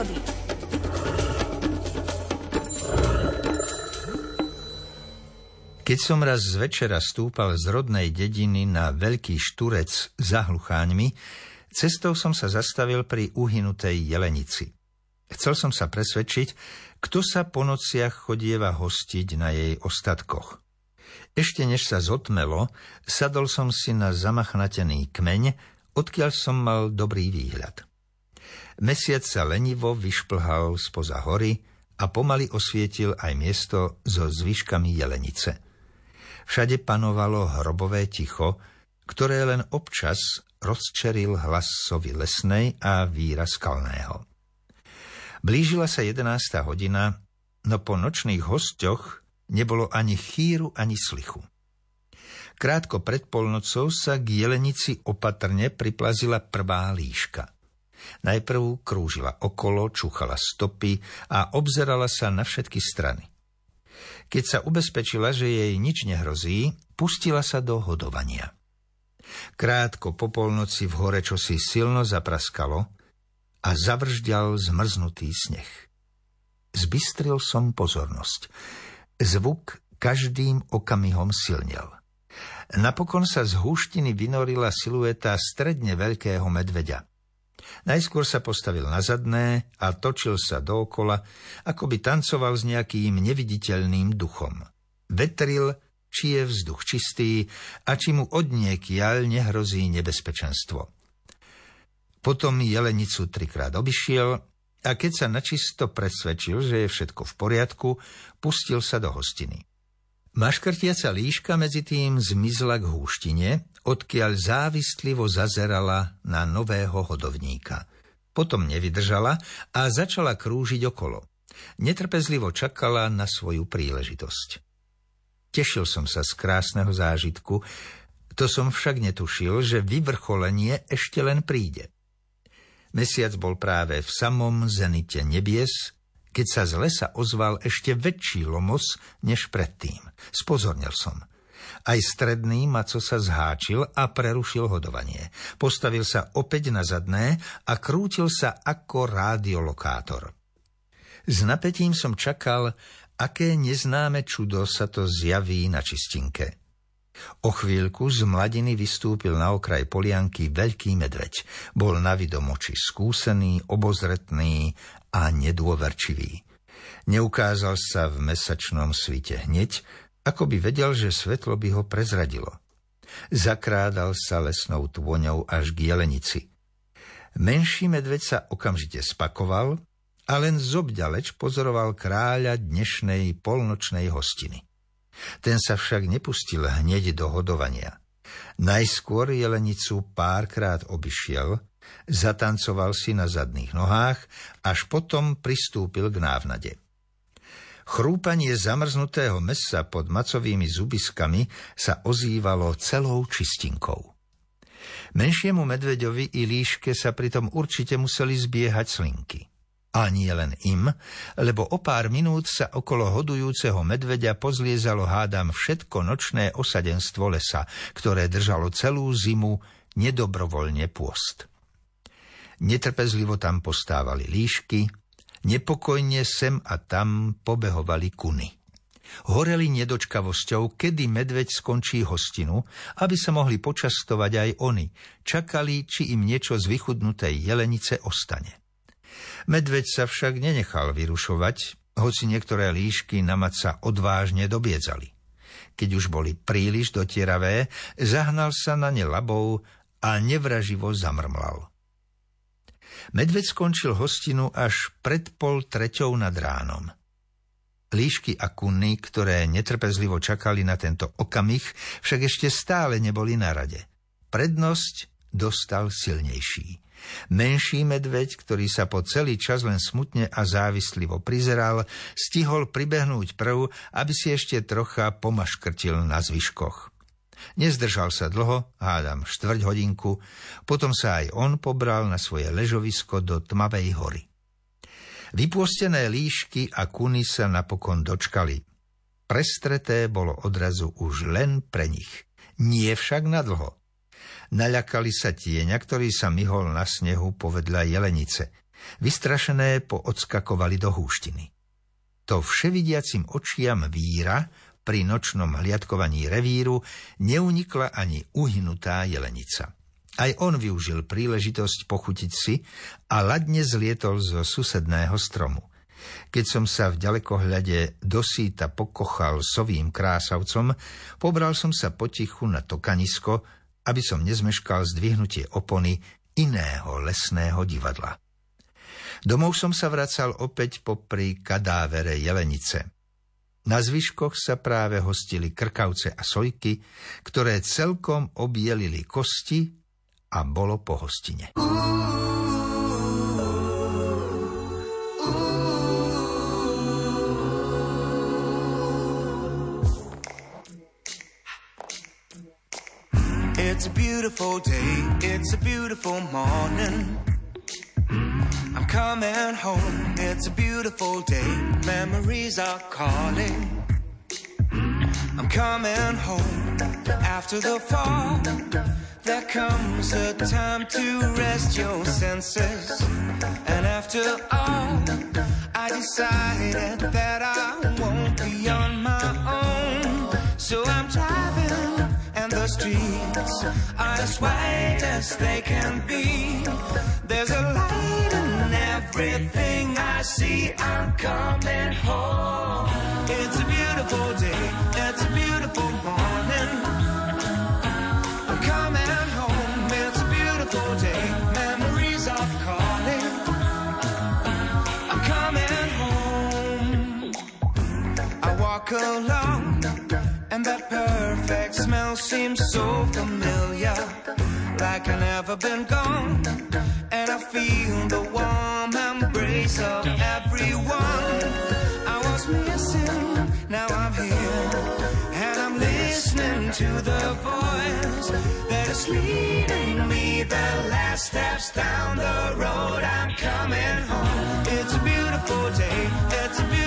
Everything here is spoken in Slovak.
prírody. Keď som raz z večera stúpal z rodnej dediny na veľký šturec za hlucháňmi, cestou som sa zastavil pri uhynutej jelenici. Chcel som sa presvedčiť, kto sa po nociach chodieva hostiť na jej ostatkoch. Ešte než sa zotmelo, sadol som si na zamachnatený kmeň, odkiaľ som mal dobrý výhľad. Mesiac sa lenivo vyšplhal spoza hory a pomaly osvietil aj miesto so zvyškami jelenice. Všade panovalo hrobové ticho, ktoré len občas rozčeril hlas sovy lesnej a víra skalného. Blížila sa jedenásta hodina, no po nočných hosťoch nebolo ani chýru, ani slichu. Krátko pred polnocou sa k jelenici opatrne priplazila prvá líška. Najprv krúžila okolo, čúchala stopy a obzerala sa na všetky strany. Keď sa ubezpečila, že jej nič nehrozí, pustila sa do hodovania. Krátko po polnoci v hore čosi silno zapraskalo a zavržďal zmrznutý sneh. Zbystril som pozornosť. Zvuk každým okamihom silnel. Napokon sa z húštiny vynorila silueta stredne veľkého medveďa. Najskôr sa postavil na zadné a točil sa dookola, ako by tancoval s nejakým neviditeľným duchom. Vetril, či je vzduch čistý a či mu od niekiaľ nehrozí nebezpečenstvo. Potom jelenicu trikrát obišiel a keď sa načisto presvedčil, že je všetko v poriadku, pustil sa do hostiny. Maškrtiaca líška medzi tým zmizla k húštine, odkiaľ závistlivo zazerala na nového hodovníka. Potom nevydržala a začala krúžiť okolo. Netrpezlivo čakala na svoju príležitosť. Tešil som sa z krásneho zážitku, to som však netušil, že vyvrcholenie ešte len príde. Mesiac bol práve v samom zenite nebies, keď sa z lesa ozval ešte väčší lomos než predtým. Spozornil som. Aj stredný maco sa zháčil a prerušil hodovanie. Postavil sa opäť na zadné a krútil sa ako rádiolokátor. S napätím som čakal, aké neznáme čudo sa to zjaví na čistinke. O chvíľku z mladiny vystúpil na okraj polianky veľký medveď. Bol na vidomoči skúsený, obozretný a nedôverčivý. Neukázal sa v mesačnom svite hneď, ako by vedel, že svetlo by ho prezradilo. Zakrádal sa lesnou tvoňou až k jelenici. Menší medveď sa okamžite spakoval a len zobďaleč pozoroval kráľa dnešnej polnočnej hostiny. Ten sa však nepustil hneď do hodovania. Najskôr jelenicu párkrát obišiel, zatancoval si na zadných nohách, až potom pristúpil k návnade. Chrúpanie zamrznutého mesa pod macovými zubiskami sa ozývalo celou čistinkou. Menšiemu medveďovi i líške sa pritom určite museli zbiehať slinky. A nie len im, lebo o pár minút sa okolo hodujúceho medveďa pozliezalo hádam všetko nočné osadenstvo lesa, ktoré držalo celú zimu nedobrovoľne pôst. Netrpezlivo tam postávali líšky, nepokojne sem a tam pobehovali kuny. Horeli nedočkavosťou, kedy medveď skončí hostinu, aby sa mohli počastovať aj oni. Čakali, či im niečo z vychudnutej jelenice ostane. Medveď sa však nenechal vyrušovať, hoci niektoré líšky na maca odvážne dobiedzali. Keď už boli príliš dotieravé, zahnal sa na ne labou a nevraživo zamrmlal. Medveď skončil hostinu až pred pol treťou nad ránom. Líšky a kunny, ktoré netrpezlivo čakali na tento okamih, však ešte stále neboli na rade. Prednosť dostal silnejší. Menší medveď, ktorý sa po celý čas len smutne a závislivo prizeral, stihol pribehnúť prv, aby si ešte trocha pomaškrtil na zvyškoch. Nezdržal sa dlho, hádam štvrť hodinku, potom sa aj on pobral na svoje ležovisko do tmavej hory. Vypôstené líšky a kuny sa napokon dočkali. Prestreté bolo odrazu už len pre nich. Nie však na dlho. Naľakali sa tieňa, ktorý sa myhol na snehu povedľa jelenice. Vystrašené poodskakovali do húštiny. To vševidiacim očiam víra pri nočnom hliadkovaní revíru neunikla ani uhynutá jelenica. Aj on využil príležitosť pochutiť si a ladne zlietol zo susedného stromu. Keď som sa v ďalekohľade dosýta pokochal sovým krásavcom, pobral som sa potichu na tokanisko, aby som nezmeškal zdvihnutie opony iného lesného divadla. Domov som sa vracal opäť popri kadávere jelenice. Na zvyškoch sa práve hostili krkavce a sojky, ktoré celkom objelili kosti a bolo po hostine. It's a beautiful day, it's a beautiful morning. Coming home, it's a beautiful day. Memories are calling. I'm coming home after the fall. There comes a time to rest your senses. And after all, I decided that I the streets are as white as they can be. There's a light in everything I see. I'm coming home. It's a beautiful day. It's a beautiful morning. I'm coming home. It's a beautiful day. Memories are calling. I'm coming home. I walk along, and that perfect smell seems so familiar. Like I never been gone. And I feel the warm embrace of everyone I was missing. Now I'm here, and I'm listening to the voice that is leading me the last steps down the road. I'm coming home. It's a beautiful day, it's a beautiful.